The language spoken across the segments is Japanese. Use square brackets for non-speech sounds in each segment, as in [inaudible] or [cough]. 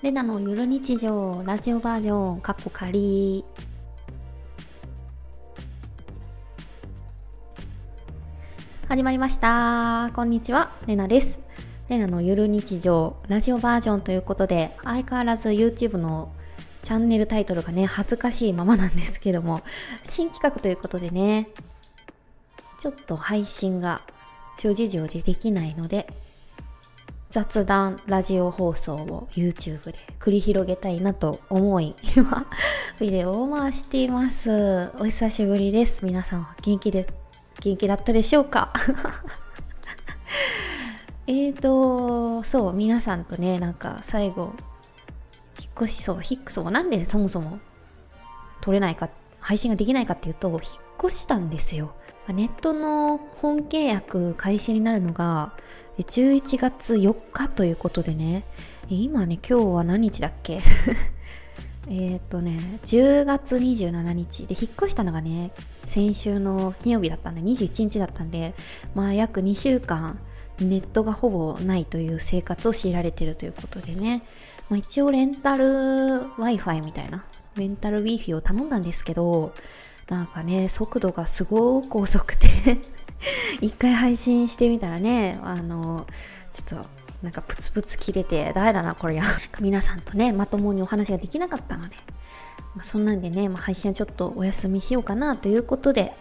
レナのゆる日常ラジオバージョンカッコ仮。始まりました。こんにちはレナです。レナのゆる日常ラジオバージョンということで相変わらず YouTube のチャンネルタイトルがね恥ずかしいままなんですけども新企画ということでねちょっと配信が諸事情でできないので雑談ラジオ放送を YouTube で繰り広げたいなと思い今ビデオを回しています。[laughs] お久しぶりです。皆さんは元気で元気だったでしょうか？[laughs] えーとそう皆さんとねなんか最後引っ越しそう引っ越そうなんでそもそも撮れないか配信ができないかっていうと引っ越したんですよ。ネットの本契約開始になるのが11月4日ということでね。今ね今日は何日だっけ？[laughs] えっとね10月27日で引っ越したのがね先週の金曜日だったんで21日だったんでまあ約2週間ネットがほぼないという生活を強いられてるということでね、まあ、一応レンタル Wi-Fi みたいなレンタル Wi-Fi を頼んだんですけどなんかね速度がすごく遅くて。[laughs] 一回配信してみたらねあのちょっとなんかプツプツ切れて誰だなこれや [laughs] 皆さんとねまともにお話ができなかったので、まあ、そんなんでね、まあ、配信はちょっとお休みしようかなということで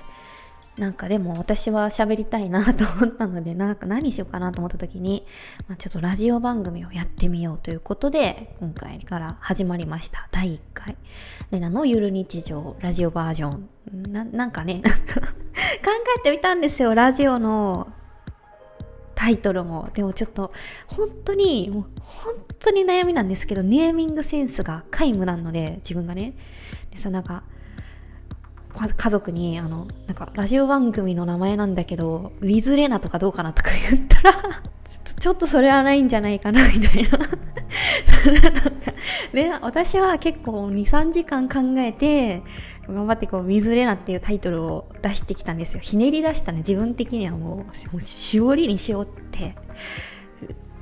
なんかでも私は喋りたいなと思ったのでなんか何しようかなと思った時に、まあ、ちょっとラジオ番組をやってみようということで今回から始まりました。第1回。レナのゆる日常ラジオバージョン。ななんかね [laughs] 考えてみたんですよ。ラジオのタイトルも。でもちょっと本当にもう本当に悩みなんですけどネーミングセンスが皆無なので自分がね。でさなんか家族にあのなんかラジオ番組の名前なんだけどウィズレナとかどうかなとか言ったらちょっとそれはないんじゃないかなみたいな。なんかレナ私は結構23時間考えて頑張ってこう「ウィズレナ」っていうタイトルを出してきたんですよ。ひねり出したね。自分的にはもうもう絞りにしようって。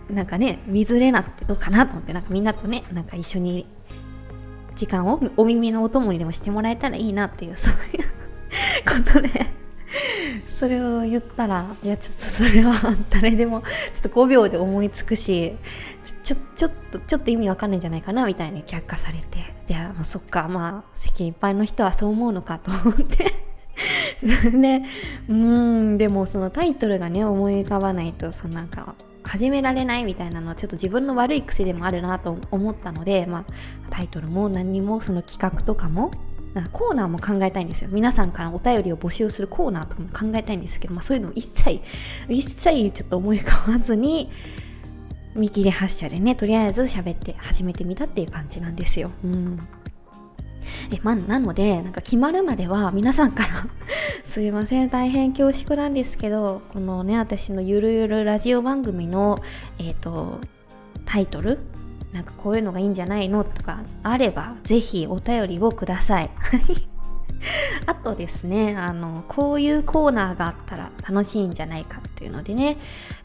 なんかね「ウィズレナ」ってどうかなと思ってなんかみんなとねなんか一緒に時間をお耳のお供にでもしてもらえたらいいなっていうそういう [laughs] ことで。それを言ったらいやちょっとそれは誰でもちょっと5秒で思いつくしちょちょっとちょっと意味わかんないんじゃないかなみたいに却下されて。いや、まあ、そっかまあ世間いっぱいの人はそう思うのかと思って。で [laughs] うんでもそのタイトルがね思い浮かばないとそのなんか始められないみたいなのはちょっと自分の悪い癖でもあるなと思ったので、まあ、タイトルも何にもその企画とかもコーナーも考えたいんですよ皆さんからお便りを募集するコーナーとかも考えたいんですけど、まあ、そういうのを一切一切ちょっと思い浮かばずに見切り発車でねとりあえず喋って始めてみたっていう感じなんですよ。うんえま、なのでなんか決まるまでは皆さんから [laughs] すいません大変恐縮なんですけどこのね私のゆるゆるラジオ番組のえっ、ー、とタイトルなんかこういうのがいいんじゃないのとかあればぜひお便りをください。[laughs] あとですねあのこういうコーナーがあったら楽しいんじゃないかっていうのでね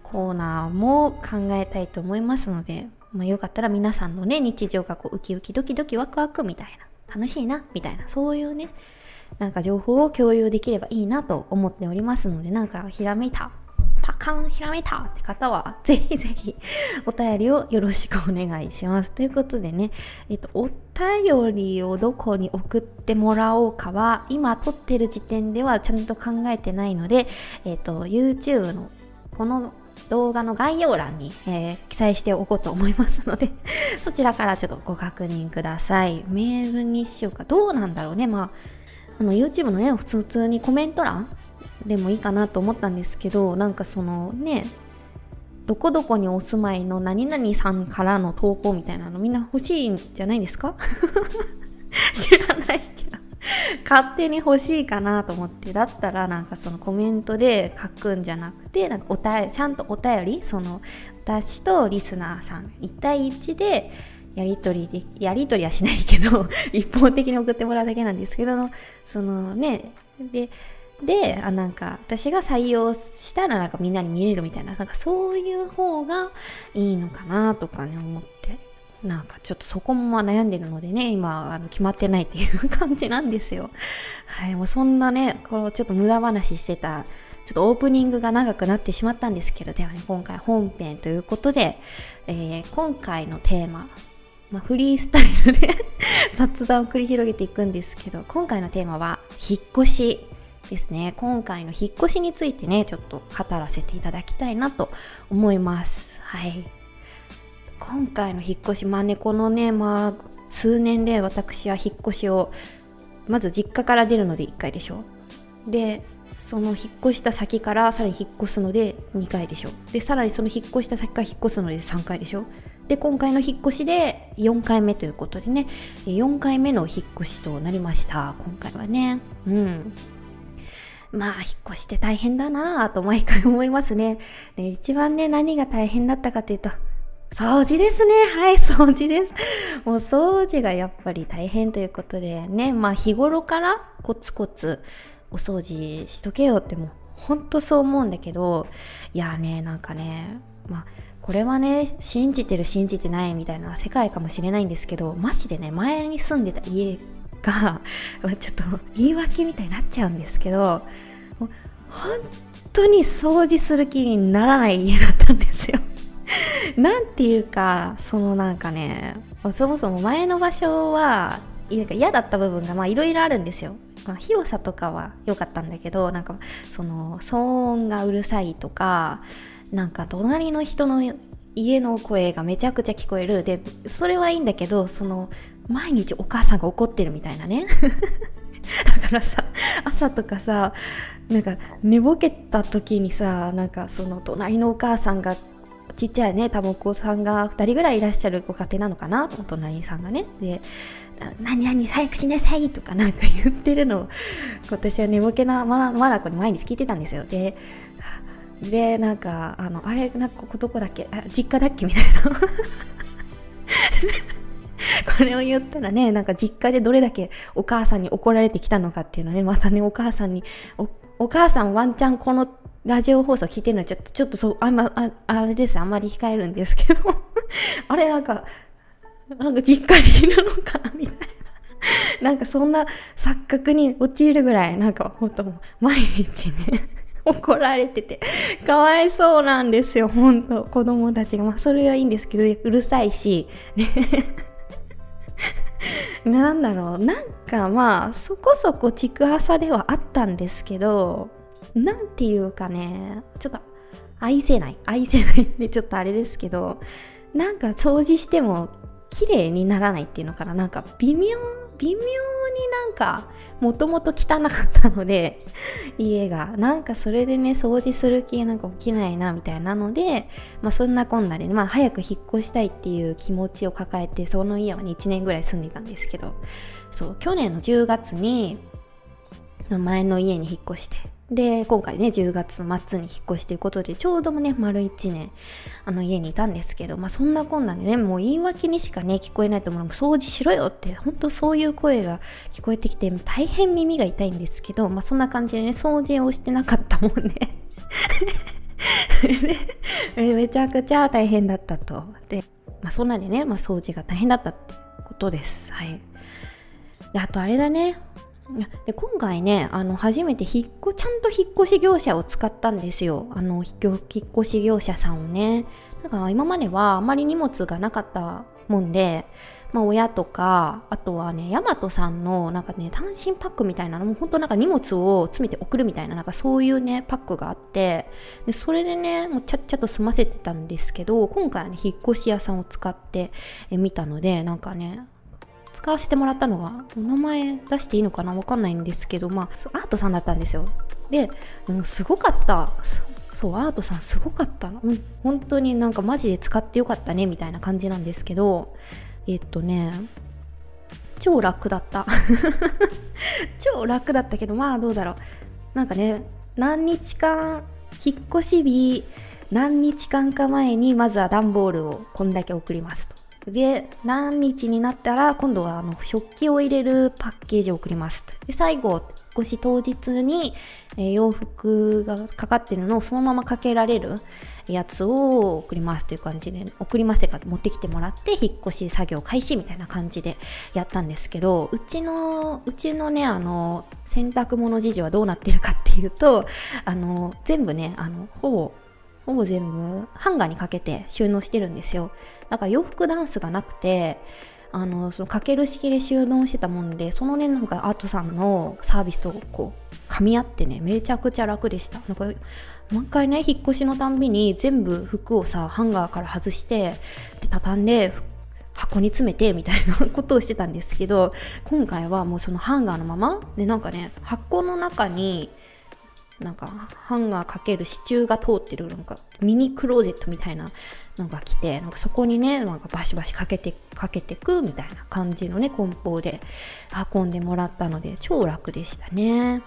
コーナーも考えたいと思いますので、まあ、よかったら皆さんのね日常がこうウキウキドキドキワクワクみたいな楽しいなみたいなそういうねなんか情報を共有できればいいなと思っておりますのでなんかひらめいたパカンひらめいたって方は [laughs] ぜひぜひお便りをよろしくお願いします。ということでね、えっと、お便りをどこに送ってもらおうかは今撮ってる時点ではちゃんと考えてないので、えっと、YouTube のこの動画の概要欄に、えー、記載しておこうと思いますので [laughs] そちらからちょっとご確認ください。メールにしようか。どうなんだろうね。まあ、あの YouTube のね、普通にコメント欄でもいいかなと思ったんですけど、なんかそのね、どこどこにお住まいの何々さんからの投稿みたいなのみんな欲しいんじゃないですか？[laughs] 知らない [laughs] 勝手に欲しいかなと思ってだったらなんかそのコメントで書くんじゃなくてなんかおたちゃんとお便りその私とリスナーさん1対1でやり取りでやり取りはしないけど [laughs] 一方的に送ってもらうだけなんですけどそのねでであなんか私が採用したらなんかみんなに見れるみたいななんかそういう方がいいのかなとかね思って。なんかちょっとそこも悩んでるのでね、今、あの決まってないっていう感じなんですよ。[laughs] はい、もうそんなね、このちょっと無駄話してた、ちょっとオープニングが長くなってしまったんですけど、ではね、今回本編ということで、えー、今回のテーマ、まあ、フリースタイルで [laughs] 雑談を繰り広げていくんですけど、今回のテーマは、引っ越しですね。今回の引っ越しについてね、ちょっと語らせていただきたいなと思います。はい。今回の引っ越しまあねこのねまあ数年で私は引っ越しをまず実家から出るので1回でしょ。でその引っ越した先からさらに引っ越すので2回でしょ。でさらにその引っ越した先から引っ越すので3回でしょ。で今回の引っ越しで4回目ということでね。4回目の引っ越しとなりました。今回はね。うん。まあ引っ越して大変だなぁと毎回思いますね。で一番ね何が大変だったかというと掃除ですね。はい、掃除です。[laughs] もう掃除がやっぱり大変ということでね、まあ日頃からコツコツお掃除しとけよってもうほんとそう思うんだけど、いやね、なんかね、まあこれはね、信じてる信じてないみたいな世界かもしれないんですけど、マジでね、前に住んでた家が、[laughs] ちょっと言い訳みたいになっちゃうんですけど、もう本当に掃除する気にならない家だったんですよ。[laughs] なんていうかそのなんかねそもそも前の場所はなんか嫌だった部分がいろいろあるんですよ、まあ、広さとかは良かったんだけどなんかその騒音がうるさいとかなんか隣の人の家の声がめちゃくちゃ聞こえる。でそれはいいんだけどその毎日お母さんが怒ってるみたいなね。[laughs] だからさ朝とかさなんか寝ぼけた時にさなんかその隣のお母さんがちっちゃいね多分お子さんが2人ぐらいいらっしゃるご家庭なのかな？お隣さんがね。で「何々早くしなさい」とかなんか言ってるの。を私は寝ぼけなままだこに毎日聞いてたんですよ。ででなんかあのあれなんかここどこだっけ？あ実家だっけ？みたいな。[laughs] これを言ったらねなんか実家でどれだけお母さんに怒られてきたのかっていうのねまたねお母さんにお母さんワンチャンこのラジオ放送聞いてるのちょっと、ちょっとそう、あんま、ああれです、あんまり控えるんですけど [laughs] あれなんか、なんか実家にいるのかなみたいな。なんかそんな錯覚に陥るぐらい、なんかほんと毎日ね [laughs] 怒られてて、かわいそうなんですよ、ほんと。子供たちが。まあそれはいいんですけど、うるさいし、ね [laughs] なんだろう、なんかまあ、そこそこちくはさではあったんですけど、何ていうかねちょっと愛せない。[laughs] 愛せないってちょっとあれですけどなんか掃除しても綺麗にならないっていうのかな。なんか微妙微妙になんかもともと汚かったので [laughs] 家が。なんかそれでね掃除する気なんか起きないなみたいなのでまあそんなこんなでねまあ早く引っ越したいっていう気持ちを抱えてその家はね1年ぐらい住んでたんですけど。そう去年の10月に前の家に引っ越してで、今回ね、10月末に引っ越しということで、ちょうどもね、丸1年、あの家にいたんですけど、まあそんなこんなでね、もう言い訳にしかね、聞こえないと思う、掃除しろよって、本当そういう声が聞こえてきて、大変耳が痛いんですけど、まあそんな感じでね、掃除をしてなかったもんね。[laughs] めちゃくちゃ大変だったと。で、まあそんなにね、まあ掃除が大変だったってことです。はい。で、あとあれだね、で今回ねあの初めて引っ越ちゃんと引っ越し業者を使ったんですよ。あの引っ越し業者さんをね。だから今まではあまり荷物がなかったもんでまあ、親とかあとはねヤマトさんのなんかね単身パックみたいなのも本当なんか荷物を詰めて送るみたいななんかそういうねパックがあってでそれでねもうちゃっちゃと済ませてたんですけど今回はね引っ越し屋さんを使ってみたのでなんかね使わせてもらったのはお名前出していいのかなわかんないんですけどまあアートさんだったんですよ。で、う、すごかった。そうアートさんすごかったの、うん、本当になんかマジで使ってよかったねみたいな感じなんですけどえっとね超楽だった。[laughs] 超楽だったけどまあどうだろう。なんかね何日間引っ越し日何日間か前にまずは段ボールをこんだけ送りますと。で何日になったら今度はあの食器を入れるパッケージを送ります。で最後越し当日に、えー、洋服がかかってるのをそのままかけられるやつを送りますという感じで送りますってか持ってきてもらって引っ越し作業開始みたいな感じでやったんですけどうちのうちのねあの洗濯物事情はどうなってるかっていうとあの全部ねあのほぼほぼ全部ハンガーにかけて収納してるんですよ。だから洋服ダンスがなくてあのそのかける式で収納してたもんでそのねなんかアートさんのサービスとこう噛み合ってねめちゃくちゃ楽でした。なんか毎回ね引っ越しのたんびに全部服をさハンガーから外してで畳んで箱に詰めてみたいなことをしてたんですけど今回はもうそのハンガーのままでなんかね箱の中になんかハンガーかける支柱が通ってるなんかミニクローゼットみたいなのが来てなんかそこにねなんかバシバシかけてかけてくみたいな感じのね梱包で運んでもらったので超楽でしたね、ま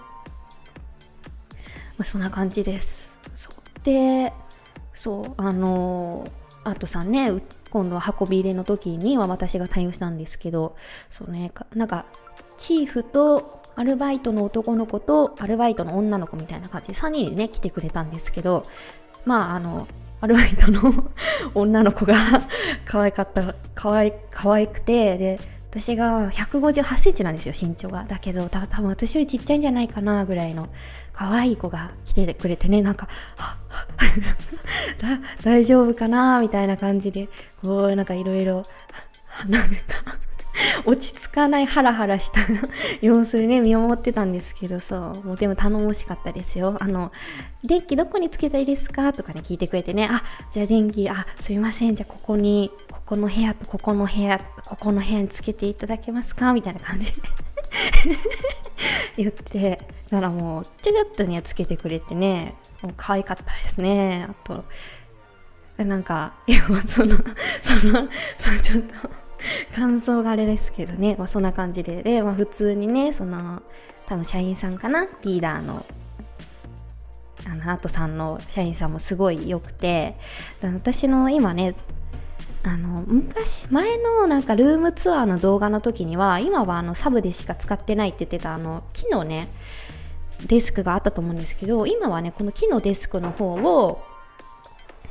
あ、そんな感じです。そう。でそうあのー、あとさんね今度は運び入れの時には私が対応したんですけどそうねなんかチーフとアルバイトの男の子とアルバイトの女の子みたいな感じ。で3人でね来てくれたんですけどまああのアルバイトの女の子が [laughs] 可愛かった可愛可愛くてで私が158センチなんですよ身長が。だけどた多分私よりちっちゃいんじゃないかなぐらいの可愛い子が来てくれてねなんかは [laughs] 大丈夫かなみたいな感じでこうなんかいろいろなんか [laughs] 落ち着かないハラハラした [laughs] 様子でね見守ってたんですけどそうもうでも頼もしかったですよ。あの電気どこにつけたいですかとかね聞いてくれてね。あじゃあ電気あすいません。じゃあここにここの部屋とここの部屋ここの部屋につけていただけますか？みたいな感じで [laughs] 言ってだからもうちょちょっとにはつけてくれてね。もう可愛かったですね。あとなんかいやそのそのそのちょっと感想があれですけどね、まあ、そんな感じで。で、まあ、普通にねその多分社員さんかな？リーダーのあのアートさんの社員さんもすごい良くて。私の今ねあの昔前のなんかルームツアーの動画の時には今はあのサブでしか使ってないって言ってたあの木のねデスクがあったと思うんですけど今はねこの木のデスクの方を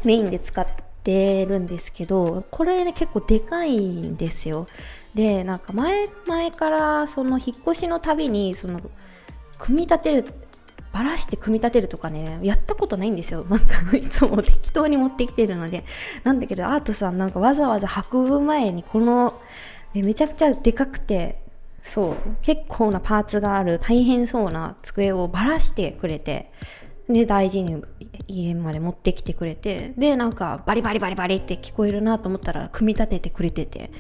メインで使っててるんですけどこれね結構でかいんですよ。でなんか前前からその引っ越しのたびにその組み立てるばらして組み立てるとかねやったことないんですよ。[laughs] なんかいつも適当に持ってきてるので。なんだけどアートさんなんかわざわざ運ぶ前にこのめちゃくちゃでかくてそう結構なパーツがある大変そうな机をばらしてくれてで大事に家まで持ってきてくれてでなんかバリバリバリバリって聞こえるなと思ったら組み立ててくれてて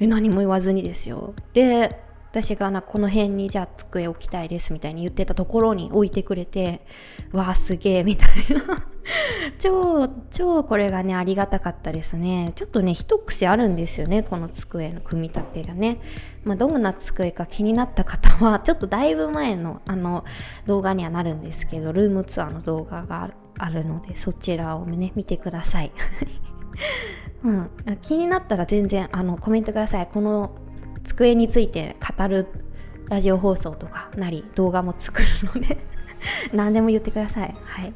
え何も言わずにですよ。で私がなこの辺にじゃあ机置きたいですみたいに言ってたところに置いてくれてわあすげえみたいな。[laughs] 超超これがねありがたかったですね。ちょっとね一癖あるんですよねこの机の組み立てがね。まあ、どんな机か気になった方は [laughs] ちょっとだいぶ前のあの動画にはなるんですけどルームツアーの動画があるのでそちらをね見てください。[laughs] うん、気になったら全然あのコメントください。この机について語るラジオ放送とかなり動画も作るので [laughs] 何でも言ってください。はい。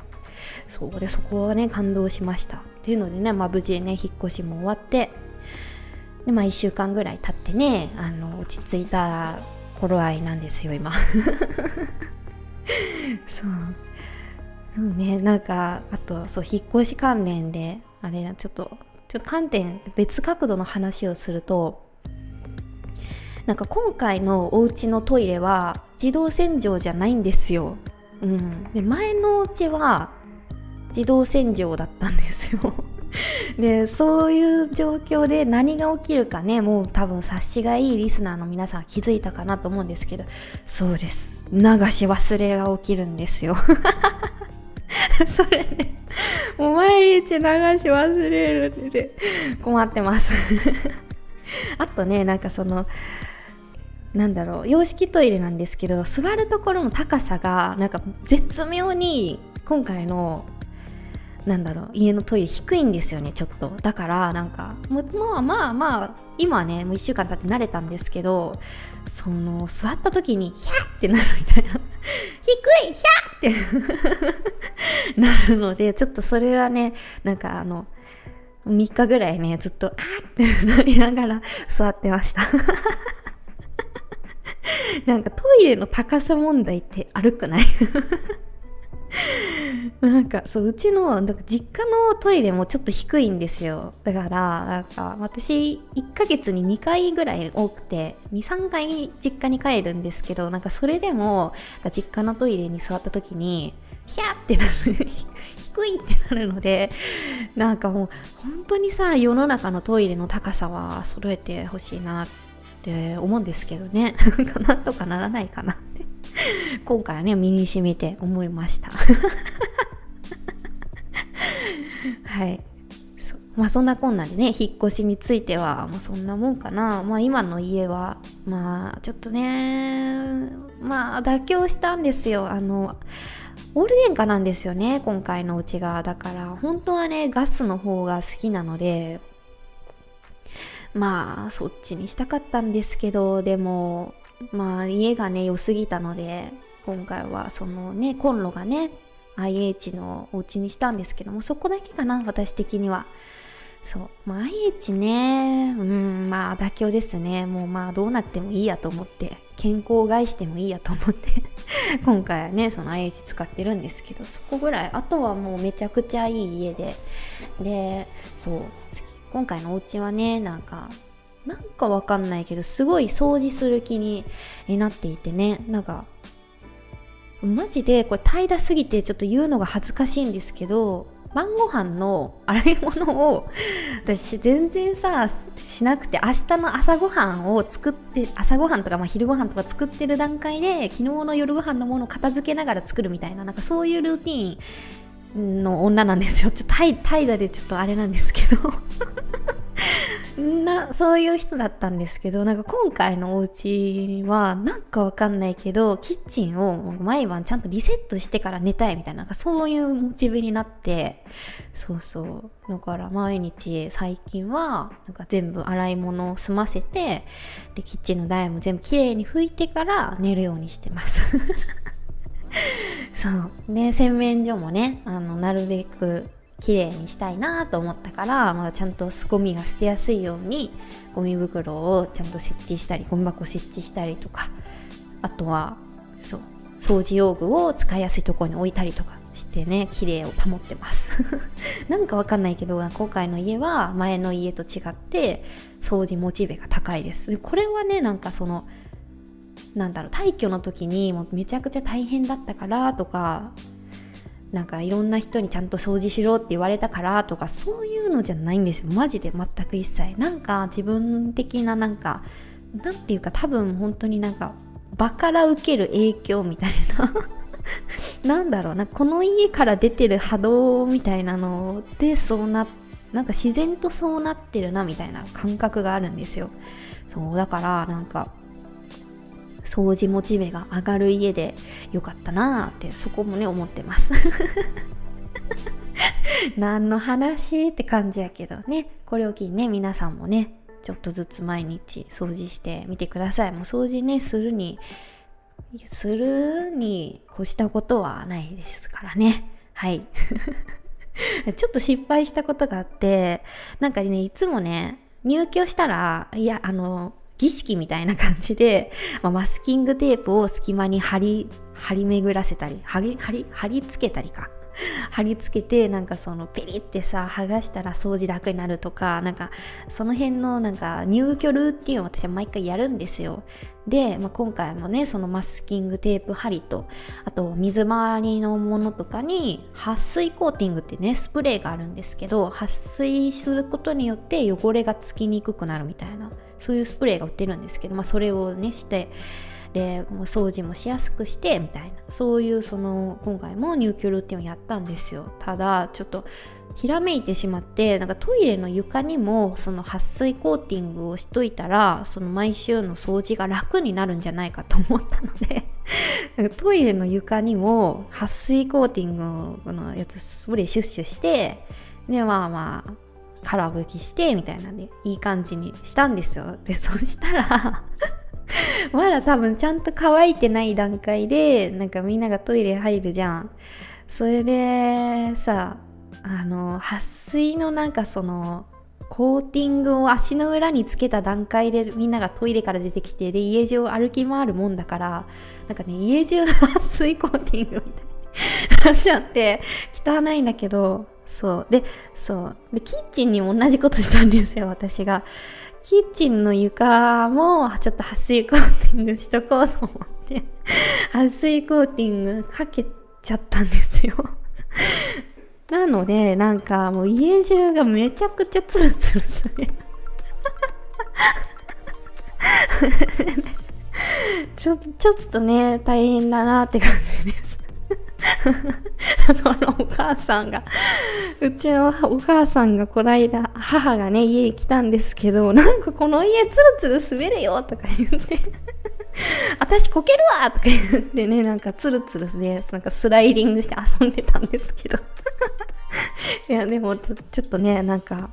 そうでそこはね感動しました。っていうのでね、まあ、無事ね引っ越しも終わってでまあ1週間ぐらい経ってねあの落ち着いた頃合いなんですよ今。[laughs] そう。うんねなんかあとそう引っ越し関連であれちょっとちょっと観点別角度の話をするとなんか今回のお家のトイレは自動洗浄じゃないんですよ。うん、で前のお家は自動洗浄だったんですよ。[laughs] でそういう状況で何が起きるかねもう多分察しがいいリスナーの皆さん気づいたかなと思うんですけどそうです流し忘れが起きるんですよ [laughs] それねもう毎日流し忘れるって困ってます [laughs] あとねなんかそのなんだろう洋式トイレなんですけど座るところの高さがなんか絶妙に今回のなんだろう家のトイレ低いんですよねちょっと。だからなんかもうまあまあまあ今はねもう1週間経って慣れたんですけどその座った時にヒャーってなるみたいな。[laughs] 低いヒャーって。[laughs] なるのでちょっとそれはねなんかあの3日ぐらいねずっとあーってなりながら座ってました。[laughs] なんかトイレの高さ問題って歩くない？[laughs] なんかそううちのなんか実家のトイレもちょっと低いんですよ。だからなんか私1ヶ月に2回ぐらい多くて23回実家に帰るんですけどなんかそれでも実家のトイレに座った時にヒャってなる [laughs] 低いってなるのでなんかもう本当にさ世の中のトイレの高さは揃えてほしいなっって思うんですけどね。[laughs] なんとかならないかなって。今回はね身にしみて思いました。[laughs] はい。まあそんなこんなでね引っ越しについては、まあ、そんなもんかな。まあ今の家はまあちょっとねまあ妥協したんですよ。あのオール電化なんですよね今回のうちが。だから本当はねガスの方が好きなのでまあそっちにしたかったんですけどでもまあ家がね良すぎたので今回はそのねコンロがね IH のお家にしたんですけどもそこだけかな私的には。そう、まあ、IH ねうんまあ妥協ですね。もうまあどうなってもいいやと思って健康を害してもいいやと思って [laughs] 今回はねその IH 使ってるんですけどそこぐらい。あとはもうめちゃくちゃいい家で。でそう。今回のお家はねなんかなんかわかんないけどすごい掃除する気になっていてね。なんかマジでこれ平らすぎてちょっと言うのが恥ずかしいんですけど晩ご飯の洗い物を [laughs] 私全然さしなくて明日の朝ごはんを作って朝ごはんとか、まあ、昼ごはんとか作ってる段階で昨日の夜ご飯のものを片付けながら作るみたいななんかそういうルーティンの女なんですよ。ちょっと怠惰でちょっとあれなんですけど。[laughs] なそういう人だったんですけどなんか今回のお家はなんかわかんないけどキッチンを毎晩ちゃんとリセットしてから寝たいみたいななんかそういうモチベになって。そうそう。だから毎日最近はなんか全部洗い物を済ませてでキッチンの台も全部きれいに拭いてから寝るようにしてます。[laughs] そう。で洗面所もねあのなるべく綺麗にしたいなと思ったから、まあ、ちゃんとすゴミが捨てやすいようにゴミ袋をちゃんと設置したりゴミ箱設置したりとかあとはそう掃除用具を使いやすいところに置いたりとかしてね綺麗を保ってます。[laughs] なんかわかんないけど今回の家は前の家と違って掃除モチベが高いです。これはねなんかそのなんだろう退去の時にもうめちゃくちゃ大変だったからとかなんかいろんな人にちゃんと掃除しろって言われたからとかそういうのじゃないんですよ。マジで全く一切。なんか自分的ななんかなんていうか多分本当になんか場から受ける影響みたいな。[laughs] なんだろう。なこの家から出てる波動みたいなのでそうななんか自然とそうなってるなみたいな感覚があるんですよ。そうだからなんか掃除モチベが上がる家でよかったなーってそこもね思ってます。[laughs] 何の話って感じやけどね。これを機にね皆さんもねちょっとずつ毎日掃除してみてください。もう掃除ねするにするに越したことはないですからね。はい。[laughs] ちょっと失敗したことがあってなんかねいつもね入居したらいやあの儀式みたいな感じで、まあ、マスキングテープを隙間に貼り、張り巡らせたり、貼り、貼り、貼り付けたりか。[laughs] 貼り付けてなんかそのペリってさ剥がしたら掃除楽になるとかなんかその辺のなんか入居ルーティンを私は毎回やるんですよ。で、まあ、今回もねそのマスキングテープ貼りとあと水回りのものとかに撥水コーティングってねスプレーがあるんですけど撥水することによって汚れがつきにくくなるみたいなそういうスプレーが売ってるんですけど、まあ、それをねしてで掃除もしやすくしてみたいな。そういうその今回も入居ルーティンをやったんですよ。ただちょっとひらめいてしまってなんかトイレの床にもその撥水コーティングをしといたらその毎週の掃除が楽になるんじゃないかと思ったので [laughs] なんかトイレの床にも撥水コーティングのやつスプレーシュッシュしてでまあまあ空拭きしてみたいなんでいい感じにしたんですよ。でそしたら [laughs] [laughs] まだ多分ちゃんと乾いてない段階でなんかみんながトイレ入るじゃん。それでさあの撥水のなんかそのコーティングを足の裏につけた段階でみんながトイレから出てきてで家中を歩き回るもんだからなんかね家中の撥水コーティングみたいに [laughs] なっちゃって汚いんだけどそう。でそう。でキッチンにも同じことしたんですよ私が。キッチンの床もちょっと撥水コーティングしとこうと思って [laughs] 撥水コーティングかけちゃったんですよなので、なんかもう家中がめちゃくちゃツルツルする。[laughs] ちょ、ちょっとね、大変だなって感じです。[laughs] あの、お母さんが、うちのお母さんがこないだ、母がね、家に来たんですけど、なんかこの家ツルツル滑るよとか言って私こけるわとか言ってね、なんかツルツルで、なんかスライディングして遊んでたんですけど。[laughs] いや、でもちょちょっとね、なんか、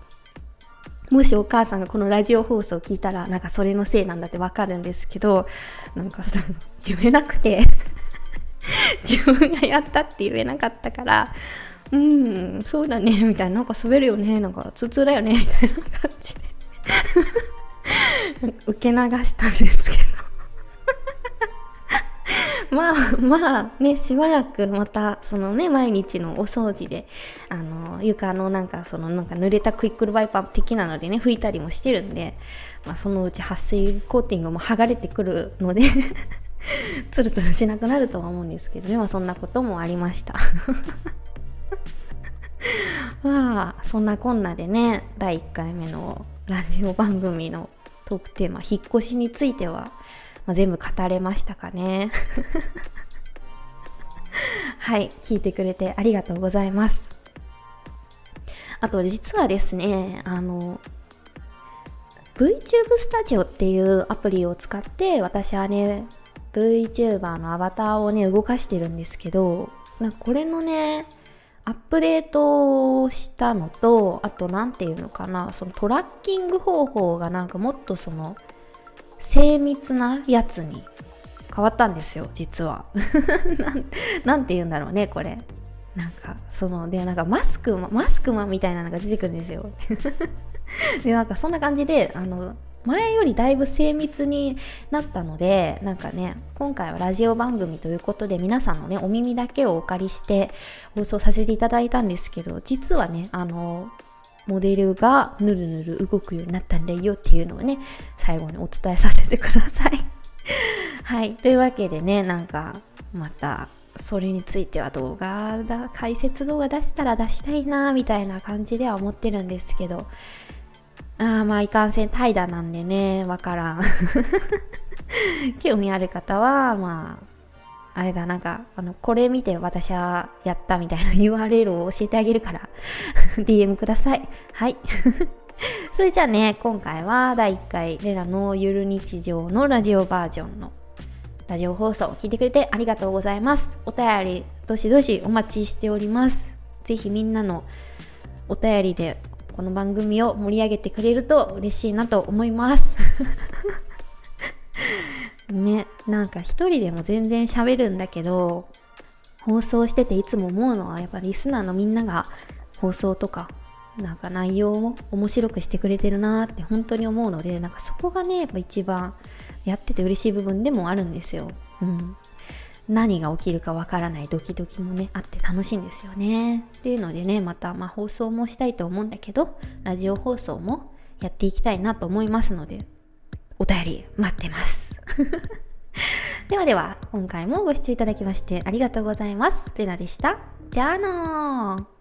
もしお母さんがこのラジオ放送を聞いたら、なんかそれのせいなんだってわかるんですけど、なんかその、言えなくて。[laughs] 自分がやったって言えなかったから、うん、そうだね、みたいな、なんか滑るよね、なんか、通通だよね、みたいな感じで。[laughs] 受け流したんですけど。[laughs] まあまあねしばらくまたそのね毎日のお掃除であの床のなんかそのなんか濡れたクイックルワイパー的なのでね拭いたりもしてるんで、まあ、そのうち撥水コーティングも剥がれてくるので。[laughs] ツルツルしなくなるとは思うんですけどね、まあ、そんなこともありました。[laughs] まあそんなこんなでね第1回目のラジオ番組のトークテーマ引っ越しについてはまあ、全部語れましたかね。[laughs] はい聞いてくれてありがとうございます。あと実はですねあの VTube スタジオっていうアプリを使って私はね VTuber のアバターをね動かしてるんですけどなんかこれのねアップデートしたのとあと何て言うのかなそのトラッキング方法がなんかもっとその精密なやつに変わったんですよ実は。[laughs] なんて言うんだろうねこれ。なんかそのでなんかマスクマスクマンみたいなのが出てくるんですよ。[laughs] でなんかそんな感じであの前よりだいぶ精密になったのでなんかね今回はラジオ番組ということで皆さんのねお耳だけをお借りして放送させていただいたんですけど実はねあのモデルがぬるぬる動くようになったんだよっていうのをね最後にお伝えさせてください。[laughs] はい。というわけでねなんかまたそれについては動画だ解説動画出したら出したいなみたいな感じでは思ってるんですけどああまあいかんせん怠惰なんでねわからん [laughs] 興味ある方はまああれだ、なんか、あの、これ見て私はやったみたいな URL を教えてあげるから [laughs] DM ください。はい。[laughs] それじゃあね、今回は第1回レラのゆる日常のラジオバージョンのラジオ放送を聞いてくれてありがとうございます。お便りどしどしお待ちしております。ぜひみんなのお便りでこの番組を盛り上げてくれると嬉しいなと思います。[laughs] ねなんか一人でも全然喋るんだけど放送してていつも思うのはやっぱリスナーのみんなが放送とかなんか内容を面白くしてくれてるなって本当に思うのでなんかそこがねやっぱ一番やってて嬉しい部分でもあるんですよ。うん、何が起きるかわからないドキドキもねあって楽しいんですよね。っていうのでねまたまあ放送もしたいと思うんだけどラジオ放送もやっていきたいなと思いますのでお便り待ってます。[laughs] ではでは、今回もご視聴いただきましてありがとうございます。レナでした。じゃあのー。